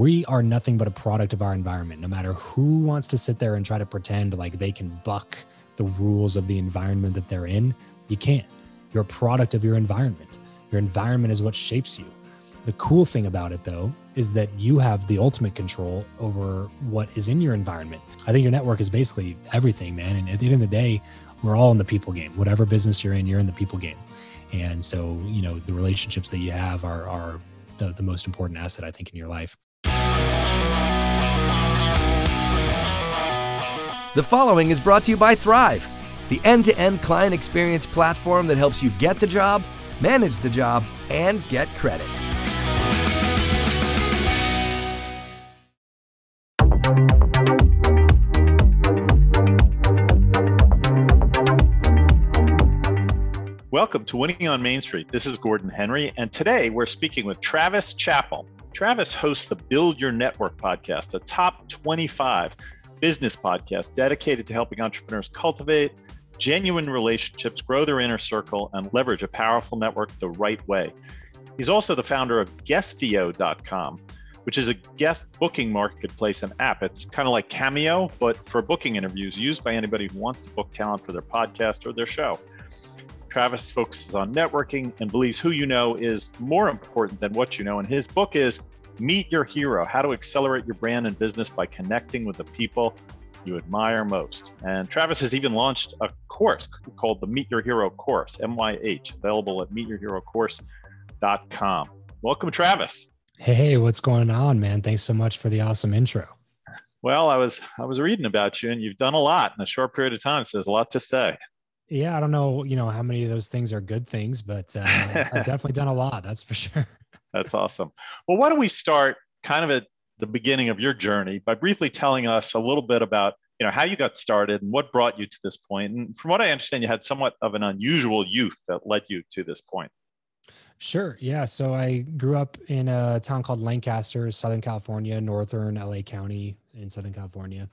we are nothing but a product of our environment. No matter who wants to sit there and try to pretend like they can buck the rules of the environment that they're in, you can't. You're a product of your environment. Your environment is what shapes you. The cool thing about it, though, is that you have the ultimate control over what is in your environment. I think your network is basically everything, man. And at the end of the day, we're all in the people game. Whatever business you're in, you're in the people game. And so, you know, the relationships that you have are, are the, the most important asset, I think, in your life. The following is brought to you by Thrive, the end to end client experience platform that helps you get the job, manage the job, and get credit. Welcome to Winning on Main Street. This is Gordon Henry, and today we're speaking with Travis Chappell. Travis hosts the Build Your Network podcast, a top 25 business podcast dedicated to helping entrepreneurs cultivate genuine relationships, grow their inner circle, and leverage a powerful network the right way. He's also the founder of Guestio.com, which is a guest booking marketplace and app. It's kind of like Cameo, but for booking interviews used by anybody who wants to book talent for their podcast or their show. Travis focuses on networking and believes who you know is more important than what you know. And his book is Meet Your Hero How to Accelerate Your Brand and Business by Connecting with the People You Admire Most. And Travis has even launched a course called the Meet Your Hero Course, MYH, available at meetyourherocourse.com. Welcome, Travis. Hey, what's going on, man? Thanks so much for the awesome intro. Well, I was I was reading about you, and you've done a lot in a short period of time. So there's a lot to say. Yeah, I don't know, you know, how many of those things are good things, but uh, I've definitely done a lot. That's for sure. That's awesome. Well, why don't we start kind of at the beginning of your journey by briefly telling us a little bit about, you know, how you got started and what brought you to this point. And from what I understand, you had somewhat of an unusual youth that led you to this point. Sure. Yeah. So I grew up in a town called Lancaster, Southern California, northern LA County in Southern California.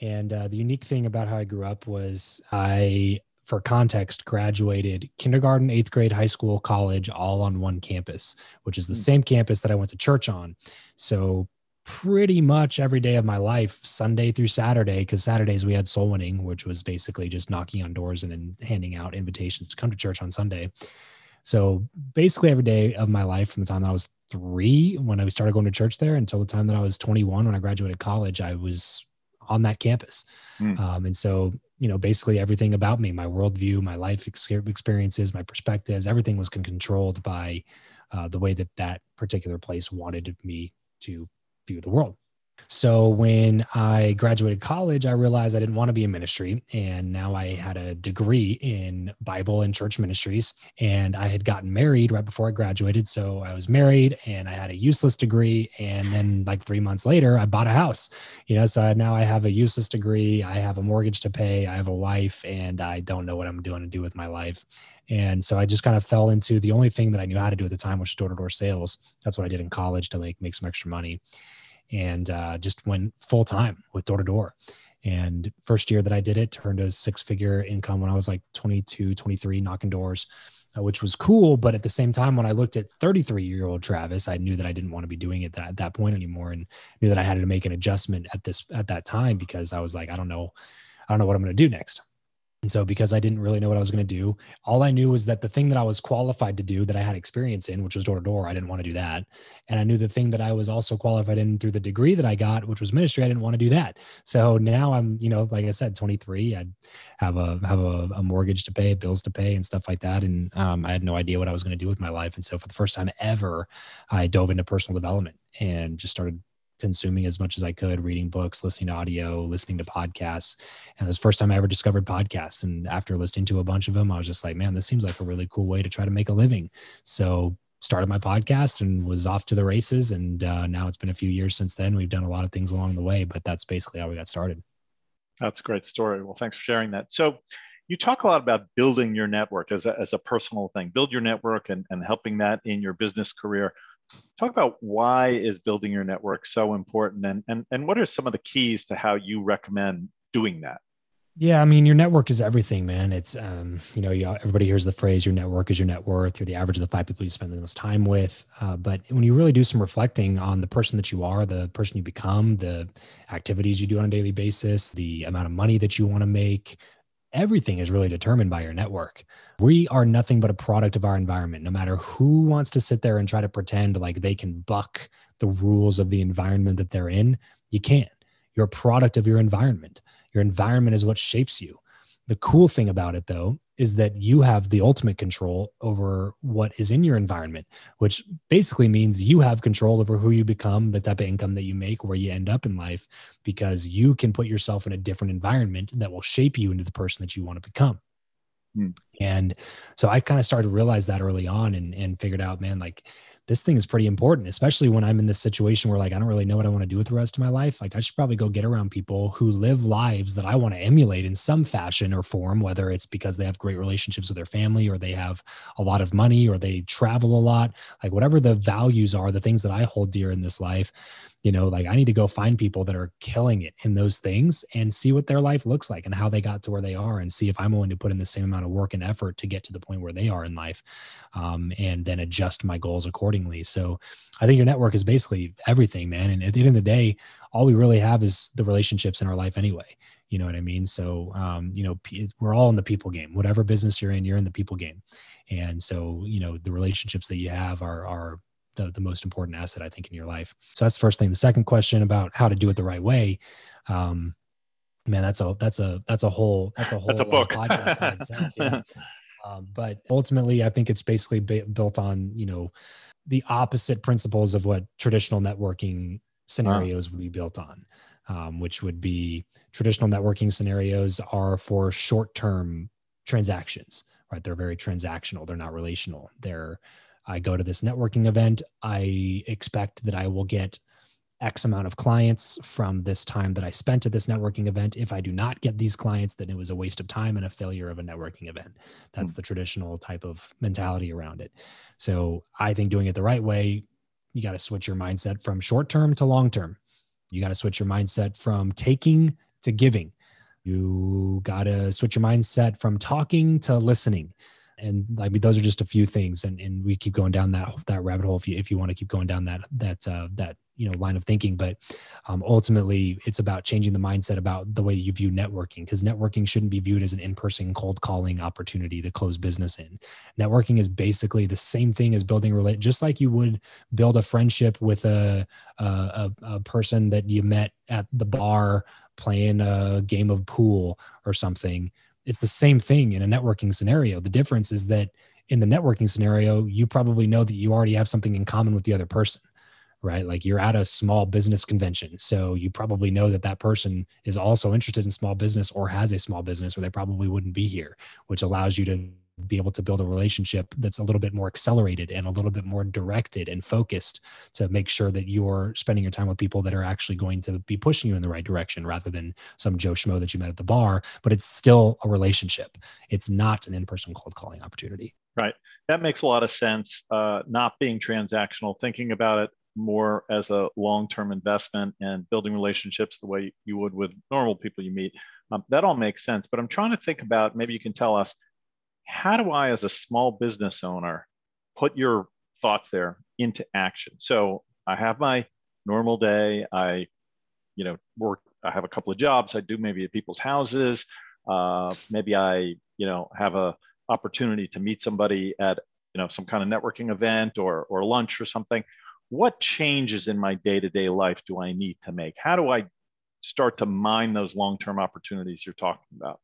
And uh, the unique thing about how I grew up was I for context, graduated kindergarten, eighth grade, high school, college, all on one campus, which is the mm. same campus that I went to church on. So pretty much every day of my life, Sunday through Saturday, because Saturdays we had soul winning, which was basically just knocking on doors and then handing out invitations to come to church on Sunday. So basically every day of my life from the time that I was three, when I started going to church there, until the time that I was 21, when I graduated college, I was on that campus. Mm. Um, and so you know basically everything about me my worldview my life experiences my perspectives everything was controlled by uh, the way that that particular place wanted me to view the world so when I graduated college, I realized I didn't want to be in ministry. And now I had a degree in Bible and church ministries. And I had gotten married right before I graduated. So I was married and I had a useless degree. And then, like three months later, I bought a house. You know, so now I have a useless degree. I have a mortgage to pay. I have a wife, and I don't know what I'm doing to do with my life. And so I just kind of fell into the only thing that I knew how to do at the time, which was door to door sales. That's what I did in college to like make some extra money and uh, just went full time with door to door. And first year that I did it, turned a six figure income when I was like 22, 23, knocking doors, uh, which was cool. But at the same time, when I looked at 33 year old Travis, I knew that I didn't want to be doing it that, at that point anymore and knew that I had to make an adjustment at this, at that time, because I was like, I don't know, I don't know what I'm going to do next. And so, because I didn't really know what I was going to do, all I knew was that the thing that I was qualified to do that I had experience in, which was door to door, I didn't want to do that. And I knew the thing that I was also qualified in through the degree that I got, which was ministry, I didn't want to do that. So now I'm, you know, like I said, 23. I have a have a, a mortgage to pay, bills to pay, and stuff like that. And um, I had no idea what I was going to do with my life. And so, for the first time ever, I dove into personal development and just started consuming as much as I could, reading books, listening to audio, listening to podcasts. And it was the first time I ever discovered podcasts. And after listening to a bunch of them, I was just like, man, this seems like a really cool way to try to make a living. So started my podcast and was off to the races. And uh, now it's been a few years since then. We've done a lot of things along the way, but that's basically how we got started. That's a great story. Well, thanks for sharing that. So you talk a lot about building your network as a, as a personal thing, build your network and, and helping that in your business career talk about why is building your network so important and, and, and what are some of the keys to how you recommend doing that? Yeah, I mean, your network is everything, man. It's um, you know, you, everybody hears the phrase "your network is your net worth." You're the average of the five people you spend the most time with. Uh, but when you really do some reflecting on the person that you are, the person you become, the activities you do on a daily basis, the amount of money that you want to make, everything is really determined by your network. We are nothing but a product of our environment. No matter who wants to sit there and try to pretend like they can buck the rules of the environment that they're in, you can't. You're a product of your environment. Your environment is what shapes you. The cool thing about it, though, is that you have the ultimate control over what is in your environment, which basically means you have control over who you become, the type of income that you make, where you end up in life, because you can put yourself in a different environment that will shape you into the person that you want to become. Hmm. And so I kind of started to realize that early on and, and figured out, man, like this thing is pretty important, especially when I'm in this situation where like I don't really know what I want to do with the rest of my life. Like I should probably go get around people who live lives that I want to emulate in some fashion or form, whether it's because they have great relationships with their family or they have a lot of money or they travel a lot, like whatever the values are, the things that I hold dear in this life you know like i need to go find people that are killing it in those things and see what their life looks like and how they got to where they are and see if i'm willing to put in the same amount of work and effort to get to the point where they are in life um, and then adjust my goals accordingly so i think your network is basically everything man and at the end of the day all we really have is the relationships in our life anyway you know what i mean so um, you know we're all in the people game whatever business you're in you're in the people game and so you know the relationships that you have are are the, the most important asset I think in your life. So that's the first thing. The second question about how to do it the right way. Um, man, that's a that's a that's a whole that's a whole that's a book. Uh, podcast by itself. Yeah. um, but ultimately, I think it's basically built on you know the opposite principles of what traditional networking scenarios would be built on, um, which would be traditional networking scenarios are for short term transactions. Right, they're very transactional. They're not relational. They're I go to this networking event. I expect that I will get X amount of clients from this time that I spent at this networking event. If I do not get these clients, then it was a waste of time and a failure of a networking event. That's mm the traditional type of mentality around it. So I think doing it the right way, you got to switch your mindset from short term to long term. You got to switch your mindset from taking to giving. You got to switch your mindset from talking to listening and I mean those are just a few things, and and we keep going down that that rabbit hole if you if you want to keep going down that that uh, that you know line of thinking. But um, ultimately, it's about changing the mindset about the way you view networking because networking shouldn't be viewed as an in-person cold calling opportunity to close business in. Networking is basically the same thing as building relate, just like you would build a friendship with a a, a person that you met at the bar playing a game of pool or something it's the same thing in a networking scenario. The difference is that in the networking scenario, you probably know that you already have something in common with the other person, right? Like you're at a small business convention. So you probably know that that person is also interested in small business or has a small business, or they probably wouldn't be here, which allows you to be able to build a relationship that's a little bit more accelerated and a little bit more directed and focused to make sure that you're spending your time with people that are actually going to be pushing you in the right direction rather than some Joe Schmo that you met at the bar. But it's still a relationship. It's not an in-person cold calling opportunity. Right. That makes a lot of sense. Uh, not being transactional, thinking about it more as a long-term investment and building relationships the way you would with normal people you meet. Um, that all makes sense. But I'm trying to think about maybe you can tell us how do I, as a small business owner, put your thoughts there into action? So I have my normal day. I, you know, work. I have a couple of jobs. I do maybe at people's houses. Uh, maybe I, you know, have a opportunity to meet somebody at, you know, some kind of networking event or or lunch or something. What changes in my day-to-day life do I need to make? How do I start to mine those long-term opportunities you're talking about?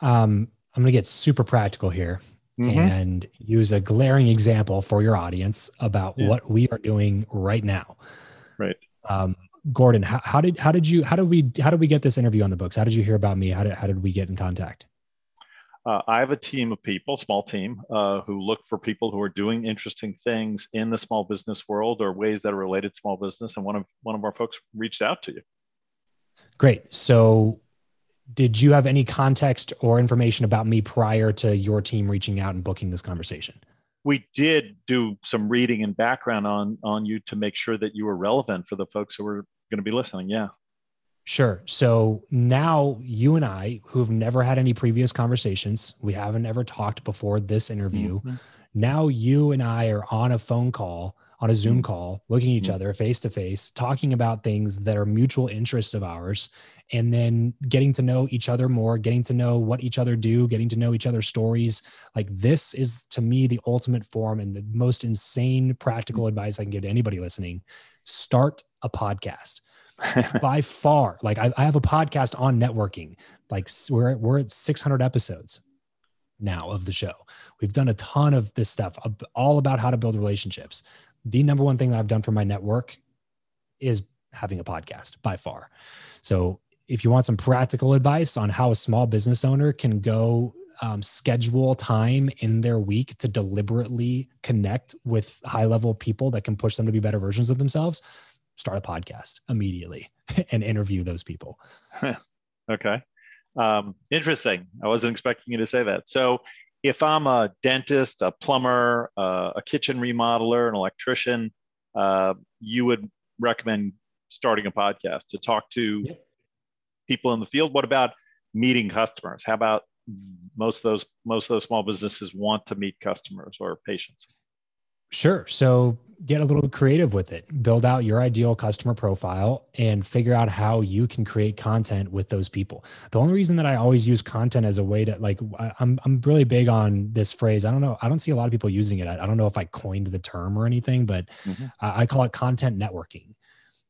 Um, I'm going to get super practical here mm-hmm. and use a glaring example for your audience about yeah. what we are doing right now. Right. Um, Gordon, how, how, did how did you how did we how did we get this interview on the books? How did you hear about me? How did how did we get in contact? Uh, I have a team of people, small team, uh, who look for people who are doing interesting things in the small business world or ways that are related to small business. And one of one of our folks reached out to you. Great. So did you have any context or information about me prior to your team reaching out and booking this conversation? We did do some reading and background on on you to make sure that you were relevant for the folks who were going to be listening. Yeah. Sure. So now you and I, who've never had any previous conversations, we haven't ever talked before this interview. Mm-hmm. Now you and I are on a phone call, on a Zoom mm-hmm. call, looking at each mm-hmm. other face to face, talking about things that are mutual interests of ours, and then getting to know each other more, getting to know what each other do, getting to know each other's stories. Like this is to me the ultimate form and the most insane practical mm-hmm. advice I can give to anybody listening. Start a podcast by far. Like I, I, have a podcast on networking. Like we're we're at 600 episodes now of the show. We've done a ton of this stuff, all about how to build relationships. The number one thing that I've done for my network is having a podcast by far. So if you want some practical advice on how a small business owner can go um, schedule time in their week to deliberately connect with high level people that can push them to be better versions of themselves start a podcast immediately and interview those people. okay. Um, interesting. I wasn't expecting you to say that. So, if I'm a dentist, a plumber, uh, a kitchen remodeler, an electrician, uh, you would recommend starting a podcast to talk to yep. people in the field. What about meeting customers? How about most of those most of those small businesses want to meet customers or patients? Sure. So get a little creative with it. Build out your ideal customer profile and figure out how you can create content with those people. The only reason that I always use content as a way to like I'm I'm really big on this phrase. I don't know. I don't see a lot of people using it. I, don't know if I coined the term or anything, but mm-hmm. I, I call it content networking.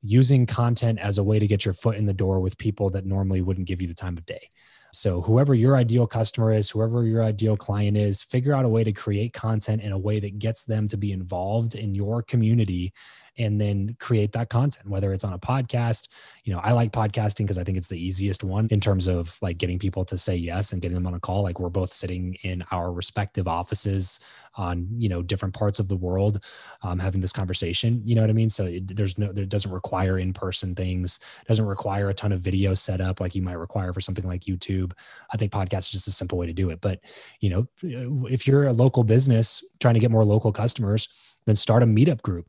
Using content as a way to get your foot in the door with people that normally wouldn't give you the time of day. So, whoever your ideal customer is, whoever your ideal client is, figure out a way to create content in a way that gets them to be involved in your community and then create that content whether it's on a podcast. You know i like podcasting because i think it's the easiest one in terms of like getting people to say yes and getting them on a call. Like we're both sitting in our respective offices on you know different parts of the world um, having this conversation you know what i mean? So it, there's no it doesn't require in-person things doesn't require a ton of video setup like you might require for something like youtube. I think podcast is just a simple way to do it. But you know if you're a local business trying to get more local customers then start a meetup group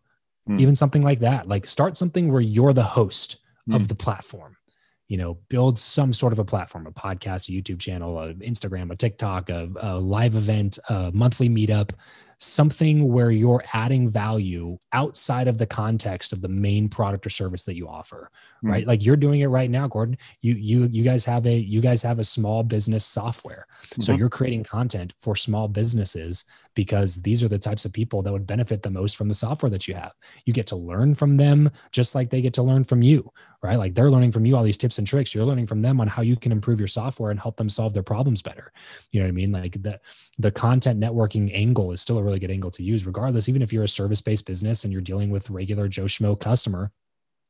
mm. even something like that like start something where you're the host mm. of the platform you know build some sort of a platform a podcast a youtube channel a instagram a tiktok a, a live event a monthly meetup something where you're adding value outside of the context of the main product or service that you offer mm. right like you're doing it right now gordon you you you guys have a you guys have a small business software mm-hmm. so you're creating content for small businesses because these are the types of people that would benefit the most from the software that you have you get to learn from them just like they get to learn from you right? Like they're learning from you all these tips and tricks. You're learning from them on how you can improve your software and help them solve their problems better. You know what i mean? Like the the content networking angle is still a really good angle to use, regardless, even if you're a service based business and you're dealing with regular Joe Schmo customer,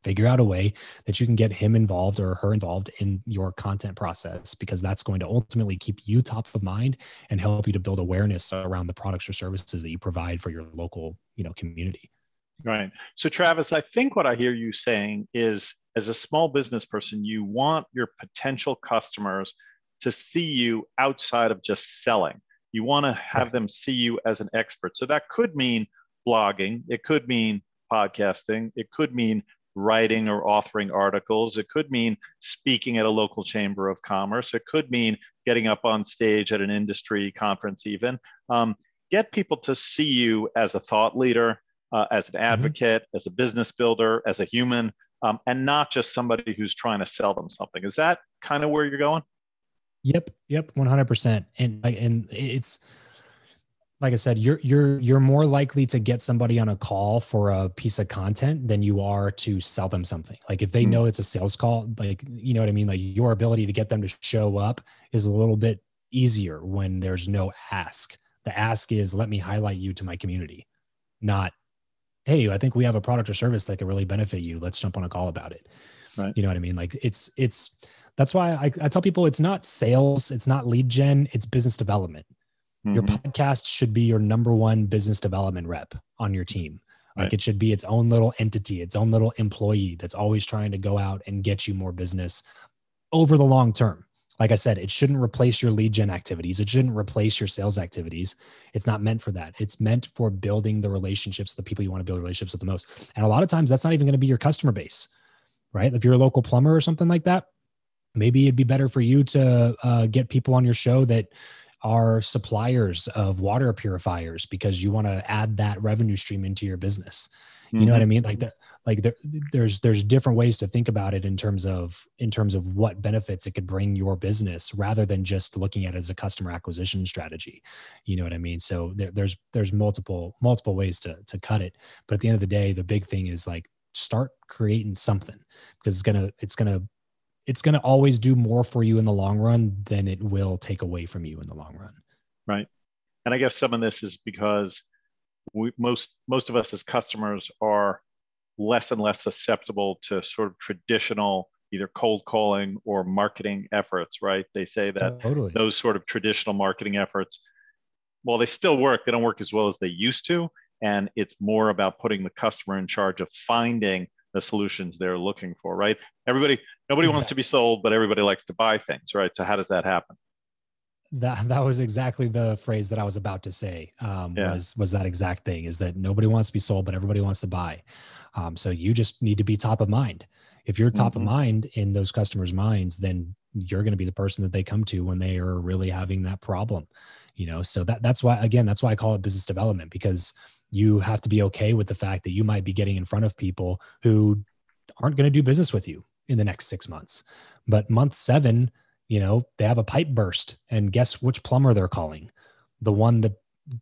figure out a way that you can get him involved or her involved in your content process because that's going to ultimately keep you top of mind and help you to build awareness around the products or services that you provide for your local you know community. Right. So travis i think what i hear you saying is as a small business person you want your potential customers to see you outside of just selling you want to have them see you as an expert. So that could mean blogging, it could mean podcasting, it could mean writing or authoring articles, it could mean speaking at a local chamber of commerce, it could mean getting up on stage at an industry conference, even. Um, get people to see you as a thought leader, uh, as an mm-hmm. advocate, mm-hmm. as a business builder, as a human, um, and not just somebody who's trying to sell them something. Is that kind of where you're going? Yep, yep, one hundred percent. And like, and it's like I said, you're you're you're more likely to get somebody on a call for a piece of content than you are to sell them something. Like if they mm. know it's a sales call, like you know what I mean. Like your ability to get them to show up is a little bit easier when there's no ask. The ask is let me highlight you to my community, not hey, I think we have a product or service that could really benefit you. Let's jump on a call about it. Right. You know what I mean? Like it's it's that's why I, I tell people it's not sales, it's not lead gen, it's business development. Mm-hmm. Your podcast should be your number one business development rep on your team. Like right. it should be its own little entity, its own little employee that's always trying to go out and get you more business over the long term. Like I said, it shouldn't replace your lead gen activities. It shouldn't replace your sales activities. It's not meant for that. It's meant for building the relationships, the people you want to build relationships with the most. And a lot of times that's not even going to be your customer base right? If you're a local plumber or something like that, maybe it'd be better for you to uh, get people on your show that are suppliers of water purifiers because you want to add that revenue stream into your business. You mm-hmm. know what I mm-hmm. mean? Like that, like there, there's there's different ways to think about it in terms of in terms of what benefits it could bring your business rather than just looking at it as a customer acquisition strategy. You know what I mean? So there, there's there's multiple multiple ways to to cut it. But at the end of the day, the big thing is like start creating something because it's gonna it's gonna it's going to always do more for you in the long run than it will take away from you in the long run. Right. And I guess some of this is because we, most most of us as customers are less and less susceptible to sort of traditional either cold calling or marketing efforts, right? They say that totally. those sort of traditional marketing efforts, while they still work, they don't work as well as they used to. And it's more about putting the customer in charge of finding the solutions they're looking for, right? Everybody, nobody exactly. wants to be sold, but everybody likes to buy things, right? So how does that happen? That that was exactly the phrase that I was about to say. Um, yeah. Was was that exact thing? Is that nobody wants to be sold, but everybody wants to buy. Um, so you just need to be top of mind. If you're top mm-hmm. of mind in those customers' minds, then you're going to be the person that they come to when they are really having that problem. You know, so that that's why again, that's why I call it business development because you have to be okay with the fact that you might be getting in front of people who aren't going to do business with you in the next six months. But month seven, you know, they have a pipe burst, and guess which plumber they're calling? The one that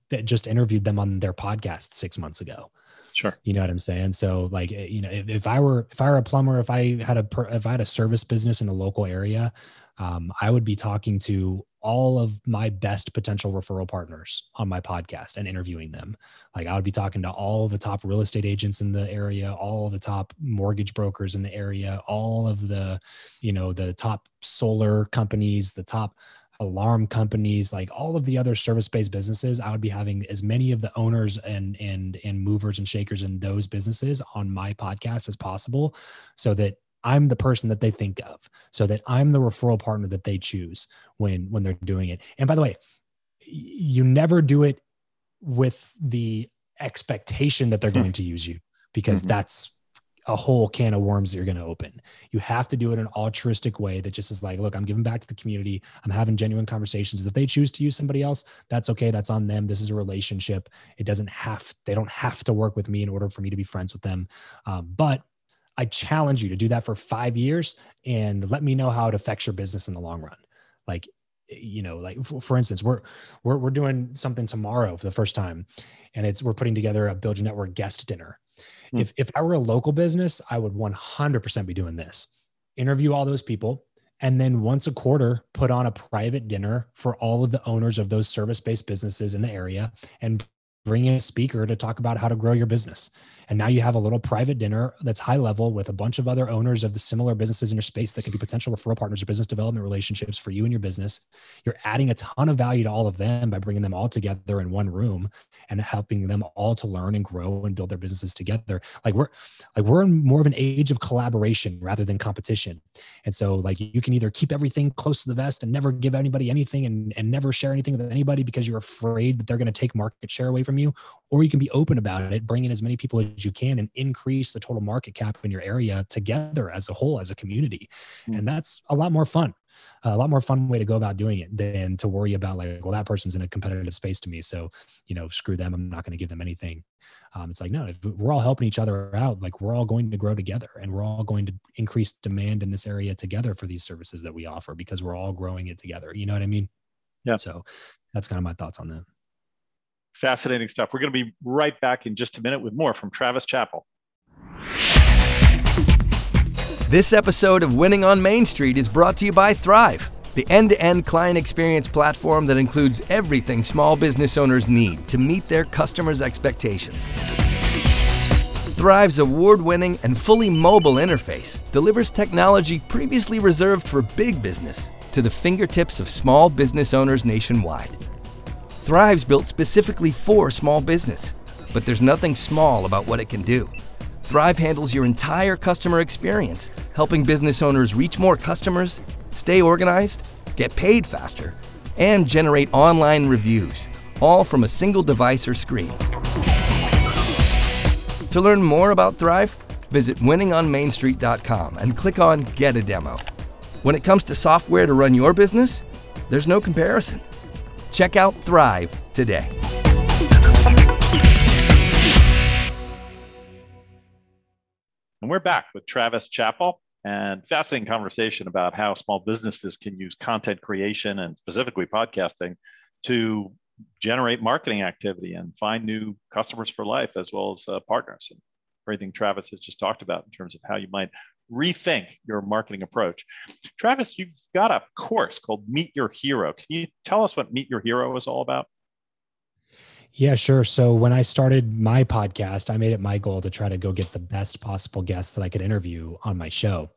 that just interviewed them on their podcast six months ago. Sure. You know what I'm saying? So like, eh, you know, if, if I were if I were a plumber, if I had a if I had a service business in a local area, um, I would be talking to all of my best potential referral partners on my podcast and interviewing them. Like I would be talking to all of the top real estate agents in the area, all the top mortgage brokers in the area, all of the, you know, the top solar companies, the top alarm companies, like all of the other service-based businesses. I would be having as many of the owners and and and movers and shakers in those businesses on my podcast as possible so that I'm the person that they think of so that I'm the referral partner that they choose when when they're doing it. And by the way, you never do it with the expectation that they're hmm. going to use you because mm-hmm. that's a whole can of worms that you're going to open. You have to do it in an altruistic way that just is like, look, I'm giving back to the community. I'm having genuine conversations. If they choose to use somebody else, that's okay. That's on them. This is a relationship. It doesn't have, they don't have to work with me in order for me to be friends with them. Um, but I challenge you to do that for five years and let me know how it affects your business in the long run. Like, you know, like for, instance, we're, we're, we're doing something tomorrow for the first time and it's, we're putting together a build your network guest dinner. Hmm. If, if I were a local business, I would 100% be doing this, interview all those people, and then once a quarter put on a private dinner for all of the owners of those service-based businesses in the area and bring in a speaker to talk about how to grow your business. And now you have a little private dinner that's high level with a bunch of other owners of the similar businesses in your space that can be potential referral partners or business development relationships for you and your business. You're adding a ton of value to all of them by bringing them all together in one room and helping them all to learn and grow and build their businesses together. Like we're like we're in more of an age of collaboration rather than competition. And so like you can either keep everything close to the vest and never give anybody anything and, and never share anything with anybody because you're afraid that they're going to take market share away from from you, or you can be open about it, bring in as many people as you can and increase the total market cap in your area together as a whole, as a community. Mm-hmm. And that's a lot more fun. a lot more fun way to go about doing it than to worry about like, well, that person's in a competitive space to me. So, you know, screw them. I'm not going to give them anything. Um, it's like, no, if we're all helping each other out, like we're all going to grow together and we're all going to increase demand in this area together for these services that we offer because we're all growing it together. You know what I mean? Yeah. So that's kind of my thoughts on that. Fascinating stuff. We're going to be right back in just a minute with more from Travis Chappell. This episode of Winning on Main Street is brought to you by Thrive, the end to end client experience platform that includes everything small business owners need to meet their customers' expectations. Thrive's award winning and fully mobile interface delivers technology previously reserved for big business to the fingertips of small business owners nationwide. Thrive's built specifically for small business, but there's nothing small about what it can do. Thrive handles your entire customer experience, helping business owners reach more customers, stay organized, get paid faster, and generate online reviews, all from a single device or screen. To learn more about Thrive, visit winningonmainstreet.com and click on Get a Demo. When it comes to software to run your business, there's no comparison. Check out Thrive today. And we're back with Travis Chappell and fascinating conversation about how small businesses can use content creation and specifically podcasting to generate marketing activity and find new customers for life as well as uh, partners and everything Travis has just talked about in terms of how you might rethink your marketing approach. Travis, you've got a course called Meet Your Hero. Can you tell us what Meet Your Hero is all about? Yeah, sure. So when I started my podcast, I made it my goal to try to go get the best possible guests that I could interview on my show.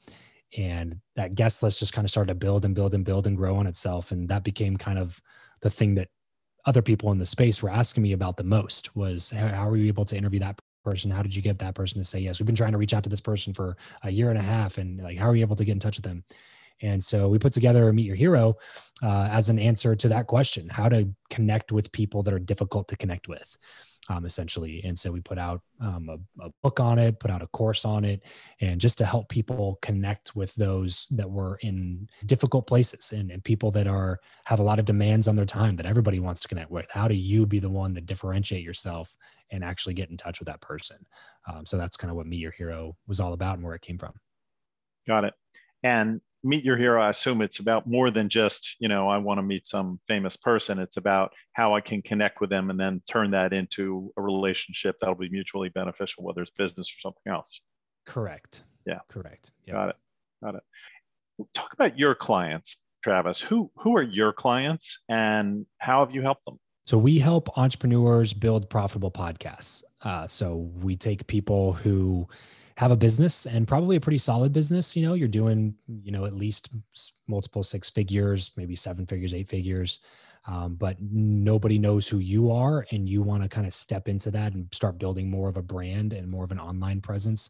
And that guest list just kind of started to build and build and build and grow on itself. And that became kind of the thing that other people in the space were asking me about the most was how, are you able to interview that person? How did you get that person to say yes? We've been trying to reach out to this person for a year and a half. And like, how are you able to get in touch with them? And so we put together Meet Your Hero uh, as an answer to that question how to connect with people that are difficult to connect with, um, essentially. And so we put out um, a, a, book on it, put out a course on it, and just to help people connect with those that were in difficult places and, and people that are have a lot of demands on their time that everybody wants to connect with. How do you be the one that differentiate yourself and actually get in touch with that person? Um, so that's kind of what Meet Your Hero was all about and where it came from. Got it. And meet your hero i assume it's about more than just you know i want to meet some famous person. It's about how i can connect with them and then turn that into a relationship that'll be mutually beneficial whether it's business or something else. Correct. Yeah. Correct. Yep. got it. Got it. Talk about your clients travis. Who who are your clients and how have you helped them? So we help entrepreneurs build profitable podcasts. Uh, so we take people who have a business and probably a pretty solid business. You know, you're doing, you know, at least multiple six figures, maybe seven figures, eight figures. Um, but nobody knows who you are and you want to kind of step into that and start building more of a brand and more of an online presence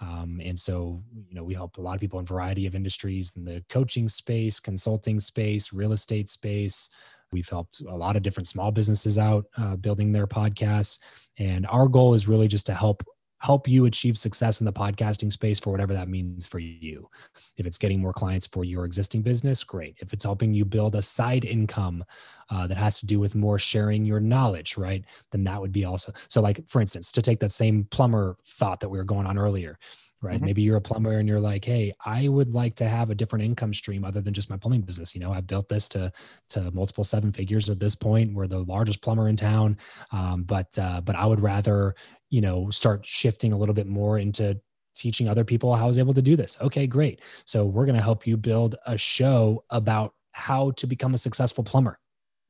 um, and so you know we help a lot of people in variety of industries in the coaching space consulting space real estate space we've helped a lot of different small businesses out uh, building their podcasts and our goal is really just to help help you achieve success in the podcasting space for whatever that means for you. If it's getting more clients for your existing business, great. If it's helping you build a side income uh, that has to do with more sharing your knowledge, right? Then that would be also so. Like for instance, to take that same plumber thought that we were going on earlier, right? Mm-hmm. Maybe you're a plumber and you're like, hey, I would like to have a different income stream other than just my plumbing business. You know, I've built this to to multiple seven figures at this point. We're the largest plumber in town, um, but uh, but I would rather you know start shifting a little bit more into teaching other people how I was able to do this. Okay, great. So we're going to help you build a show about how to become a successful plumber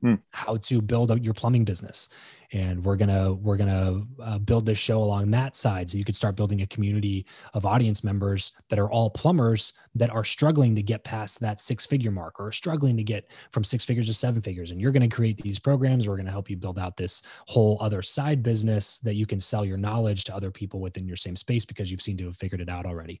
mm. how to build out your plumbing business and we're gonna we're gonna uh, build this show along that side. So you could start building a community of audience members that are all plumbers that are struggling to get past that six figure mark or struggling to get from six figures to seven figures. And you're to create these programs. We're to help you build out this whole other side business that you can sell your knowledge to other people within your same space because you've seen to have figured it out already.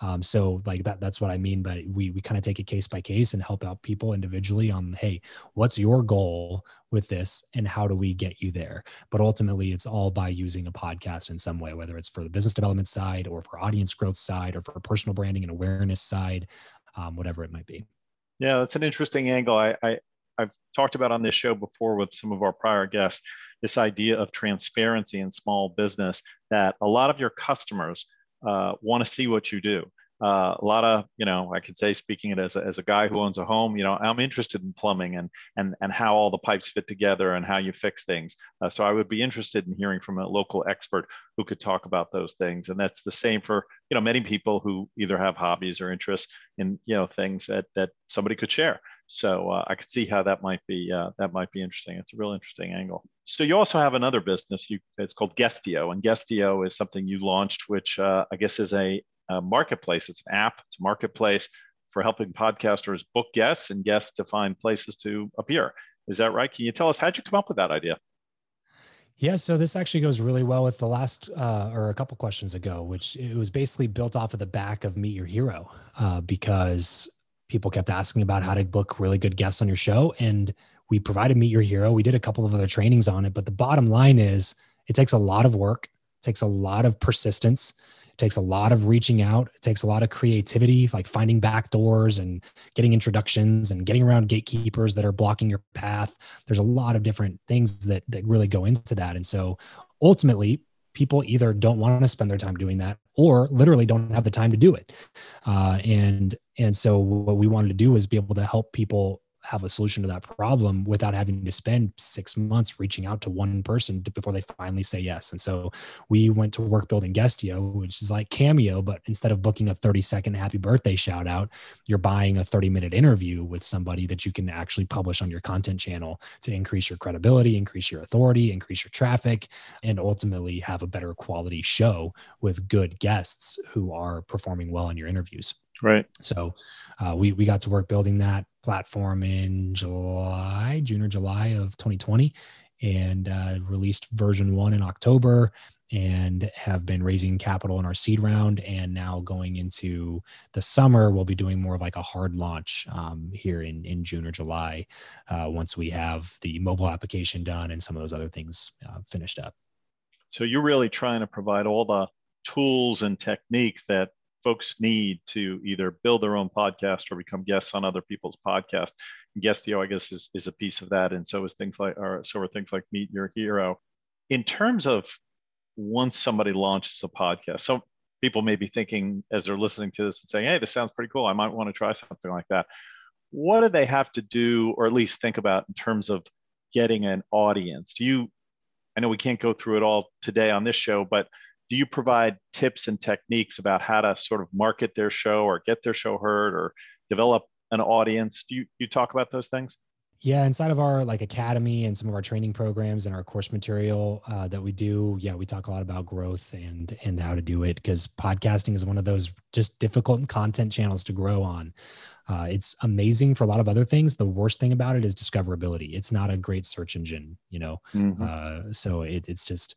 Um, so like that that's what i mean but we we kind of take it case by case and help out people individually on hey what's your goal with this and how do we get you there? But ultimately it's all by using a podcast in some way whether it's for the business development side or for audience growth side or for personal branding and awareness side um, whatever it might be. Yeah that's an interesting angle. I, I i've talked about on this show before with some of our prior guests this idea of transparency in small business that a lot of your customers uh, want to see what you do uh, a lot of you know i could say speaking it as a, as a guy who owns a home you know i'm interested in plumbing and and and how all the pipes fit together and how you fix things uh, so i would be interested in hearing from a local expert who could talk about those things and that's the same for you know many people who either have hobbies or interests in you know things that that somebody could share so uh, I could see how that might be uh, that might be interesting. It's a real interesting angle. So you also have another business. You it's called Guestio, and Guestio is something you launched, which uh, I guess is a a marketplace. It's an app, it's a marketplace for helping podcasters book guests and guests to find places to appear. Is that right? Can you tell us how'd you come up with that idea? Yeah, so this actually goes really well with the last uh, or a couple questions ago, which it was basically built off of the back of Meet Your Hero uh, because people kept asking about how to book really good guests on your show. And we provided Meet Your Hero. We did a couple of other trainings on it. But the bottom line is it takes a lot of work, it takes a lot of persistence It takes a lot of reaching out. It takes a lot of creativity, like finding back doors and getting introductions and getting around gatekeepers that are blocking your path. There's a lot of different things that that really go into that. And so ultimately, people either don't want to spend their time doing that or literally don't have the time to do it. Uh, and and so what we wanted to do was be able to help people have a solution to that problem without having to spend six months reaching out to one person to, before they finally say yes. And so we went to work building Guestio, which is like Cameo, but instead of booking a 30 second happy birthday shout out, you're buying a 30 minute interview with somebody that you can actually publish on your content channel to increase your credibility, increase your authority, increase your traffic, and ultimately have a better quality show with good guests who are performing well in your interviews. Right. So uh, we we got to work building that platform in July, June or July of 2020, and uh, released version one in October, and have been raising capital in our seed round. And now going into the summer, we'll be doing more of like a hard launch um, here in in June or July, uh, once we have the mobile application done and some of those other things uh, finished up. So you're really trying to provide all the tools and techniques that folks need to either build their own podcast or become guests on other people's podcasts. Guestio, I guess, is, is a piece of that. And so is things like, or so are things like Meet Your Hero. In terms of once somebody launches a podcast, some people may be thinking as they're listening to this and saying, hey, this sounds pretty cool. I might want to try something like that. What do they have to do, or at least think about in terms of getting an audience? Do you, I know we can't go through it all today on this show, but do you provide tips and techniques about how to sort of market their show or get their show heard or develop an audience? Do you, you talk about those things yeah inside of our like academy and some of our training programs and our course material uh, that we do yeah we talk a lot about growth and and how to do it because podcasting is one of those just difficult content channels to grow on. Uh, it's amazing for a lot of other things. The worst thing about it is discoverability. It's not a great search engine you know? Mm-hmm. uh, so it, it's just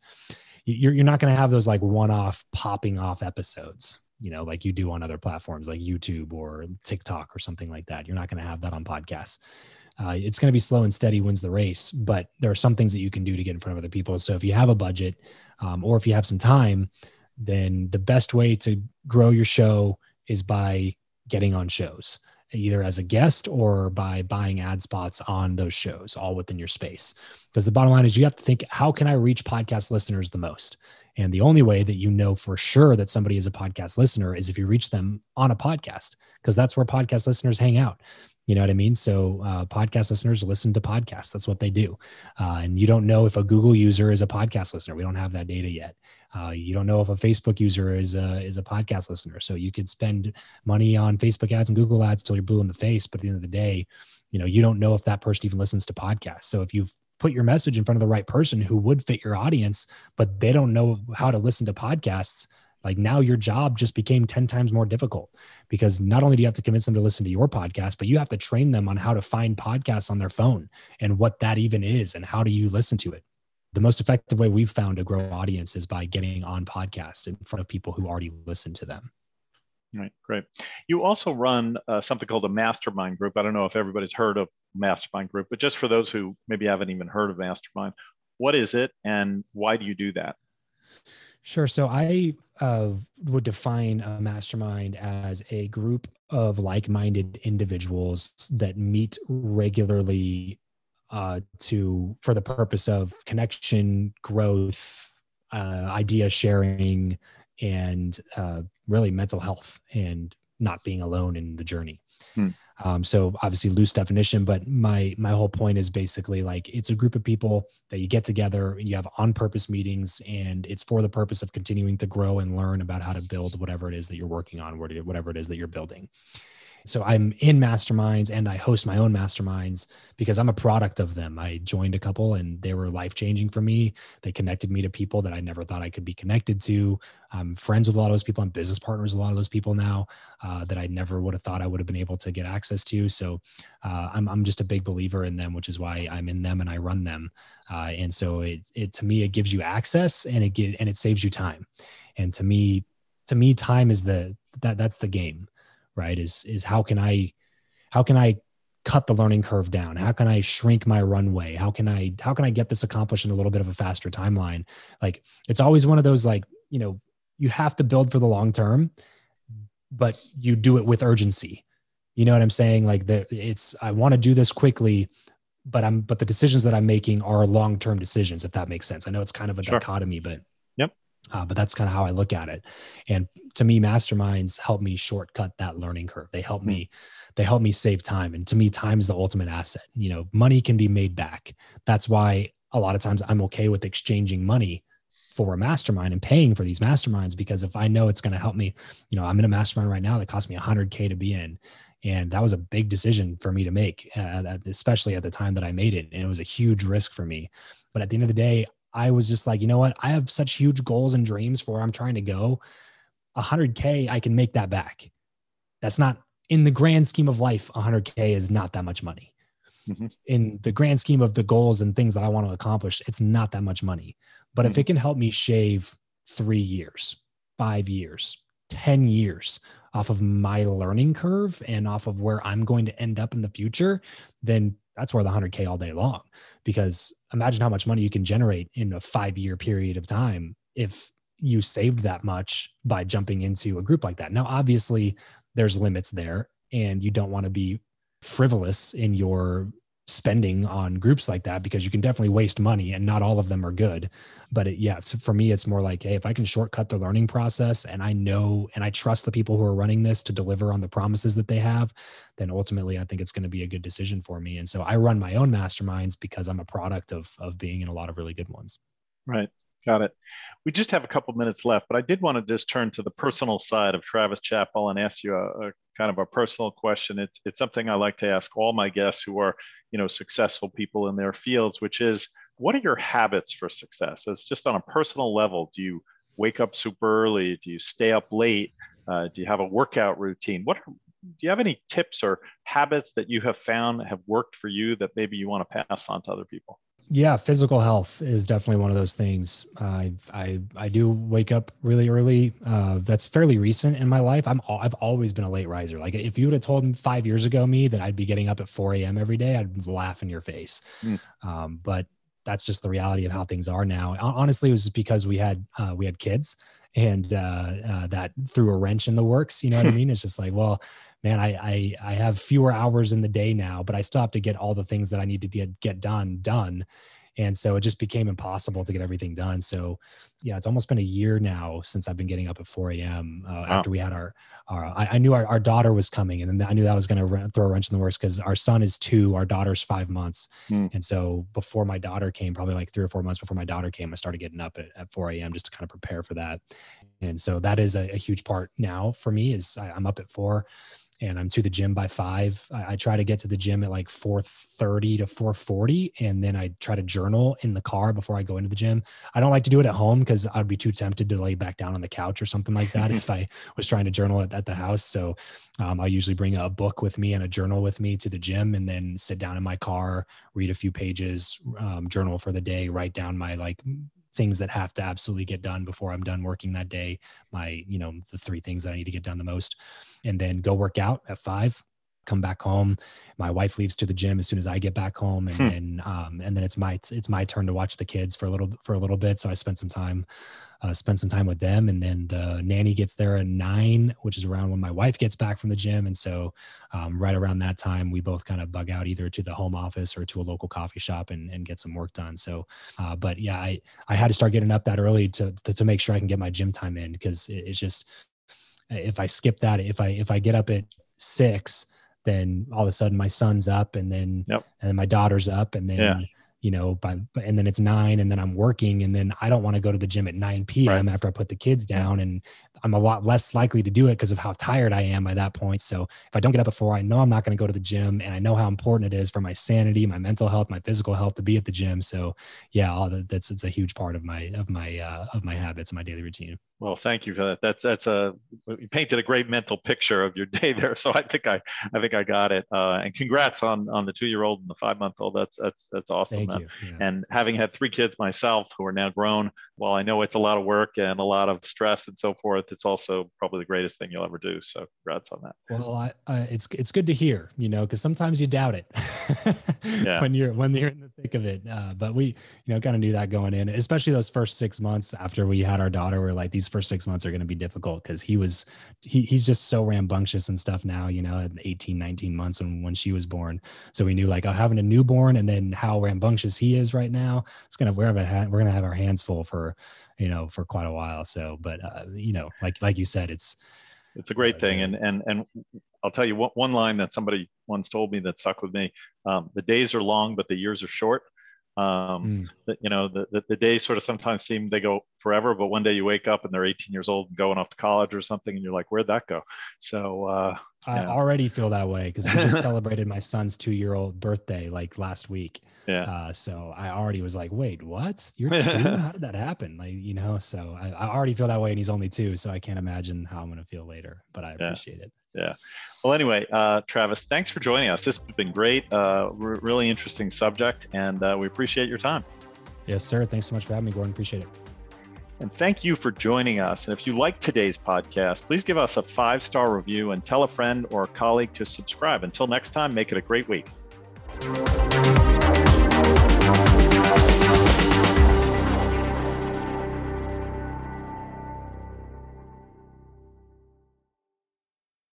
you're, you're not going to have those like one-off popping off episodes you know like you do on other platforms like youtube or tiktok or something like that. You're not going to have that on podcasts. Uh, it's going to be slow and steady wins the race but there are some things that you can do to get in front of other people. So if you have a budget um, or if you have some time then the best way to grow your show is by getting on shows either as a guest or by buying ad spots on those shows all within your space because the bottom line is you have to think how can i reach podcast listeners the most and the only way that you know for sure that somebody is a podcast listener is if you reach them on a podcast because that's where podcast listeners hang out you know what I mean? So uh, podcast listeners listen to podcasts. That's what they do. Uh, and you don't know if a Google user is a podcast listener. We don't have that data yet. Uh, you don't know if a Facebook user is a, is a podcast listener. So you could spend money on Facebook ads and Google ads till you're blue in the face. But at the end of the day, you know, you don't know if that person even listens to podcasts. So if you've put your message in front of the right person who would fit your audience, but they don't know how to listen to podcasts, like now your job just became 10 times more difficult because not only do you have to convince them to listen to your podcast but you have to train them on how to find podcasts on their phone and what that even is and how do you listen to it the most effective way we've found to grow audience is by getting on podcasts in front of people who already listen to them Right, great. You also run uh, something called a mastermind group. I don't know if everybody's heard of mastermind group, but just for those who maybe haven't even heard of mastermind, what is it and why do you do that? Sure. So I uh, would define a mastermind as a group of like-minded individuals that meet regularly uh, to for the purpose of connection, growth, uh, idea sharing, and uh, really mental health and not being alone in the journey. Hmm. Um, so obviously loose definition, but my my whole point is basically like it's a group of people that you get together and you have on purpose meetings, and it's for the purpose of continuing to grow and learn about how to build whatever it is that you're working on, whatever it is that you're building. So I'm in masterminds and I host my own masterminds because I'm a product of them. I joined a couple and they were life changing for me. They connected me to people that I never thought I could be connected to. I'm friends with a lot of those people. I'm business partners with a lot of those people now uh, that I never would have thought I would have been able to get access to. So uh, I'm, I'm just a big believer in them, which is why I'm in them and I run them. Uh, and so it, it, to me, it gives you access and it get, and it saves you time. And to me, to me, time is the, that that's the game right is is how can i how can i cut the learning curve down how can i shrink my runway how can i how can i get this accomplished in a little bit of a faster timeline like it's always one of those like you know you have to build for the long term, but you do it with urgency. You know what I'm saying? Like the, it's I want to do this quickly, but I'm but the decisions that I'm making are long term decisions. If that makes sense, I know it's kind of a sure. dichotomy, but. Uh, but that's kind of how I look at it. And to me, masterminds help me shortcut that learning curve. They help mm. me, they help me save time. And to me, time is the ultimate asset. You know, money can be made back. That's why a lot of times I'm okay with exchanging money for a mastermind and paying for these masterminds because if I know it's going to help me, you know, I'm in a mastermind right now that cost me 100K to be in. And that was a big decision for me to make, uh, especially at the time that I made it. And it was a huge risk for me. But at the end of the day, I was just like, you know what? I have such huge goals and dreams for where I'm trying to go. 100K, I can make that back. That's not in the grand scheme of life, 100K is not that much money. Mm-hmm. In the grand scheme of the goals and things that I want to accomplish, it's not that much money. But mm-hmm. if it can help me shave three years, five years, 10 years off of my learning curve and off of where I'm going to end up in the future, then that's worth 100K all day long. Because imagine how much money you can generate in a five year period of time if you saved that much by jumping into a group like that. Now, obviously, there's limits there, and you don't want to be frivolous in your spending on groups like that because you can definitely waste money and not all of them are good. But it, yeah so for me it's more like hey if i can shortcut the learning process and i know and i trust the people who are running this to deliver on the promises that they have then ultimately i think it's going to be a good decision for me. And so i run my own masterminds because i'm a product of of being in a lot of really good ones. Right got it we just have a couple minutes left but i did want to just turn to the personal side of travis chappell and ask you a, a kind of a personal question. It's it's something I like to ask all my guests who are you know successful people in their fields, which is what are your habits for success? As just on a personal level, do you wake up super early? Do you stay up late? Uh, do you have a workout routine? What do you have any tips or habits that you have found have worked for you that maybe you want to pass on to other people? Yeah, physical health is definitely one of those things. I I I do wake up really early. Uh, that's fairly recent in my life. I'm I've always been a late riser. Like if you would have told me five years ago me that I'd be getting up at 4 a.m. every day, I'd laugh in your face. Mm. Um, but that's just the reality of how things are now. Honestly, it was because we had uh, we had kids, and uh, uh, that threw a wrench in the works. You know what I mean? It's just like, well, man, I, I I have fewer hours in the day now, but I still have to get all the things that I need to get get done done. And so it just became impossible to get everything done. So yeah it's almost been a year now since i've been getting up at 4 a.m uh, wow. after we had our, our I, I, knew our, our daughter was coming and i knew that was going to throw a wrench in the works because our son is two our daughter's five months. Mm. and so before my daughter came probably like three or four months before my daughter came i started getting up at, at 4 a.m just to kind of prepare for that. And so that is a, a huge part now for me is I, i'm up at four and I'm to the gym by five. I, I, try to get to the gym at like 4:30 to 4:40, and then I try to journal in the car before I go into the gym. I don't like to do it at home because I'd be too tempted to lay back down on the couch or something like that if I was trying to journal at, at the house. So um, I usually bring a book with me and a journal with me to the gym, and then sit down in my car, read a few pages, um, journal for the day, write down my like things that have to absolutely get done before I'm done working that day. My, you know, the three things that I need to get done the most, and then go work out at five. Come back home. My wife leaves to the gym as soon as I get back home, and hmm. then um, and then it's my it's my turn to watch the kids for a little for a little bit. So I spent some time uh, spend some time with them. And then the nanny gets there at nine, which is around when my wife gets back from the gym. And so, um, right around that time, we both kind of bug out either to the home office or to a local coffee shop and, and get some work done. So, uh, but yeah, I, I had to start getting up that early to, to, to make sure I can get my gym time in because it, it's just, if I skip that, if I, if I get up at six, then all of a sudden my son's up and then, yep. and then my daughter's up and then, yeah you know, by and then it's nine and then I'm working and then I don't want to go to the gym at 9 p.m. Right. after I put the kids down and I'm a lot less likely to do it because of how tired I am by that point. So if I don't get up at four, I know I'm not going to go to the gym and I know how important it is for my sanity, my mental health, my physical health to be at the gym. So yeah, all that's, it's a huge part of my, of my, uh, of my habits my daily routine. Well, thank you for that. That's that's a you painted a great mental picture of your day there. So I think I I think I got it. Uh, and congrats on on the two year old and the five month old. That's that's that's awesome. Yeah. And having had three kids myself who are now grown, while I know it's a lot of work and a lot of stress and so forth, it's also probably the greatest thing you'll ever do. So congrats on that. Well, I, uh, it's it's good to hear, you know, because sometimes you doubt it yeah. when you're when you're in the thick of it. Uh, but we, you know, kind of knew that going in, especially those first six months after we had our daughter. We're like, these first six months are going to be difficult because he was he he's just so rambunctious and stuff now, you know, at 18, 19 months when when she was born. So we knew like oh, having a newborn and then how rambunctious he is right now. It's we're gonna we're gonna have our hands full for you know for quite a while. So but uh, you know like like you said it's it's a great uh, thing. and and and i'll tell you one, one line that somebody once told me that stuck with me. Um, the days are long but the years are short um, mm. the, you know the, the, the, days sort of sometimes seem they go forever but one day you wake up and they're 18 years old and going off to college or something and you're like where'd that go? So uh, i already feel that way because we just celebrated my son's two year old birthday like last week. Yeah. Uh, so i already was like wait what? You're two? How did that happen? Like you know so I, I, already feel that way and he's only two so i can't imagine how i'm going to feel later but i appreciate yeah. it yeah. Well, anyway, uh, Travis, thanks for joining us. This has been great. Uh, really interesting subject, and uh, we appreciate your time. Yes, sir. Thanks so much for having me, Gordon. Appreciate it. And thank you for joining us. And if you like today's podcast, please give us a five star review and tell a friend or a colleague to subscribe. Until next time, make it a great week.